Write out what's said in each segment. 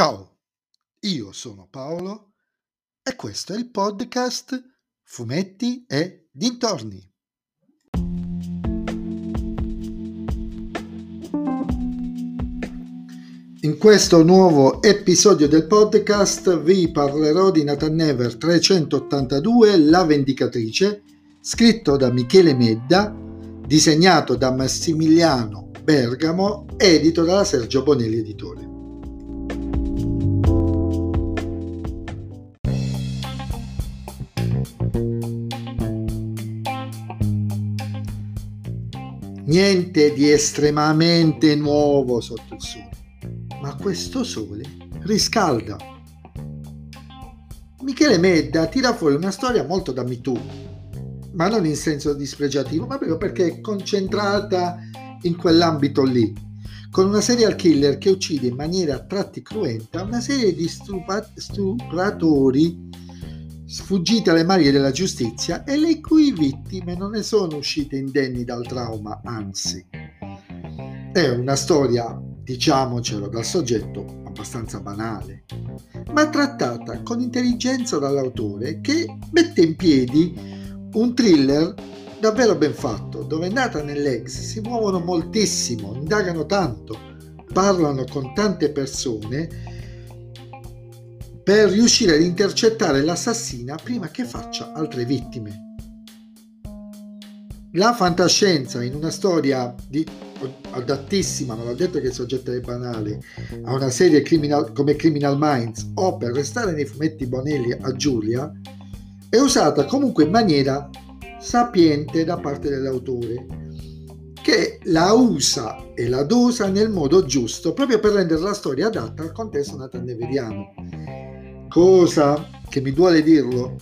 Ciao, io sono Paolo e questo è il podcast Fumetti e Dintorni. In questo nuovo episodio del podcast vi parlerò di Nathan Never 382 La Vendicatrice, scritto da Michele Medda, disegnato da Massimiliano Bergamo, edito da Sergio Bonelli Editore. Niente di estremamente nuovo sotto il sole, ma questo sole riscalda. Michele Medda tira fuori una storia molto da Me Too, ma non in senso dispregiativo, ma proprio perché è concentrata in quell'ambito lì, con una serial killer che uccide in maniera a tratti cruenta una serie di stupratori sfuggite alle maglie della giustizia e le cui vittime non ne sono uscite indenni dal trauma, anzi. È una storia, diciamocelo dal soggetto, abbastanza banale, ma trattata con intelligenza dall'autore che mette in piedi un thriller davvero ben fatto, dove Nathan e Legs si muovono moltissimo, indagano tanto, parlano con tante persone per riuscire ad intercettare l'assassina prima che faccia altre vittime. La fantascienza in una storia di, adattissima, non ho detto che il soggetto è banale, a una serie criminal, come Criminal Minds o per restare nei fumetti Bonelli a Giulia, è usata comunque in maniera sapiente da parte dell'autore, che la usa e la dosa nel modo giusto proprio per rendere la storia adatta al contesto nataneveriano cosa che mi duole dirlo,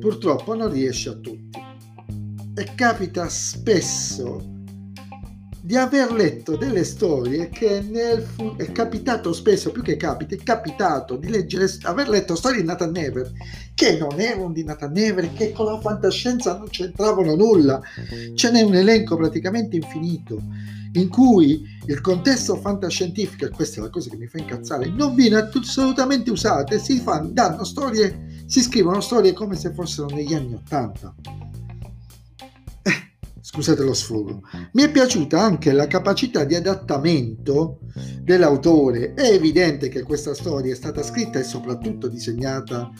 purtroppo non riesce a tutti. E capita spesso di aver letto delle storie che nel fu- è capitato spesso, più che capita, è capitato di leggere, aver letto storie di Nathan Never che non erano di Nathan Never, che con la fantascienza non c'entravano nulla. Ce n'è un elenco praticamente infinito in cui il contesto fantascientifico, e questa è la cosa che mi fa incazzare, non viene assolutamente usato si fanno, danno storie, si scrivono storie come se fossero negli anni Ottanta. Scusate lo sfogo. Mi è piaciuta anche la capacità di adattamento dell'autore. È evidente che questa storia è stata scritta e soprattutto disegnata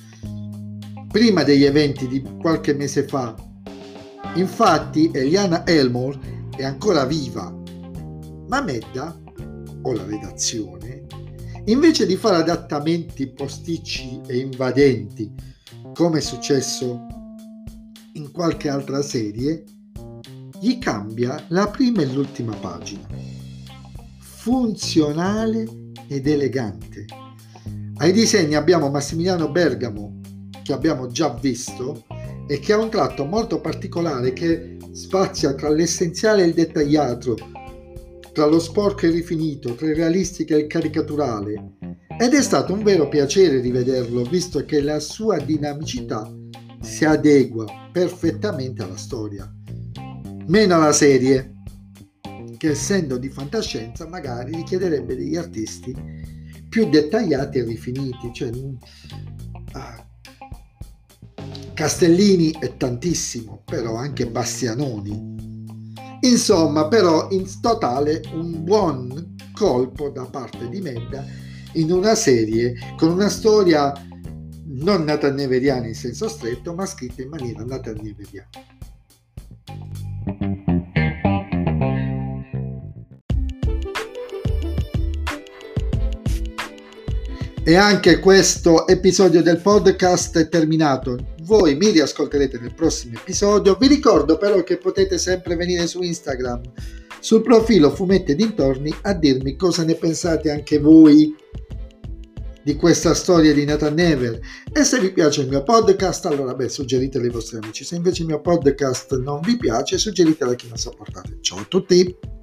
prima degli eventi di qualche mese fa. Infatti Eliana Elmore è ancora viva ma Medda, o la redazione, invece di fare adattamenti posticci e invadenti, come è successo in qualche altra serie, gli cambia la prima e l'ultima pagina. Funzionale ed elegante. Ai disegni abbiamo Massimiliano Bergamo, che abbiamo già visto, e che ha un tratto molto particolare che spazia tra l'essenziale e il dettagliato, tra lo sporco e il rifinito, tra il realistico e il caricaturale. Ed è stato un vero piacere rivederlo, visto che la sua dinamicità si adegua perfettamente alla storia. Meno alla serie, che essendo di fantascienza magari richiederebbe degli artisti più dettagliati e rifiniti. Cioè, ah, Castellini è tantissimo, però anche Bastianoni Insomma, però in totale un buon colpo da parte di Medda in una serie con una storia non nata neveriana in senso stretto, ma scritta in maniera nata neveriana. E anche questo episodio del podcast è terminato. Voi mi riascolterete nel prossimo episodio. Vi ricordo però che potete sempre venire su Instagram, sul profilo Fumetti Dintorni, a dirmi cosa ne pensate anche voi di questa storia di Nathan Never. E se vi piace il mio podcast, allora beh, suggeritelo ai vostri amici. Se invece il mio podcast non vi piace, suggeritelo a chi non sopportate. Ciao a tutti!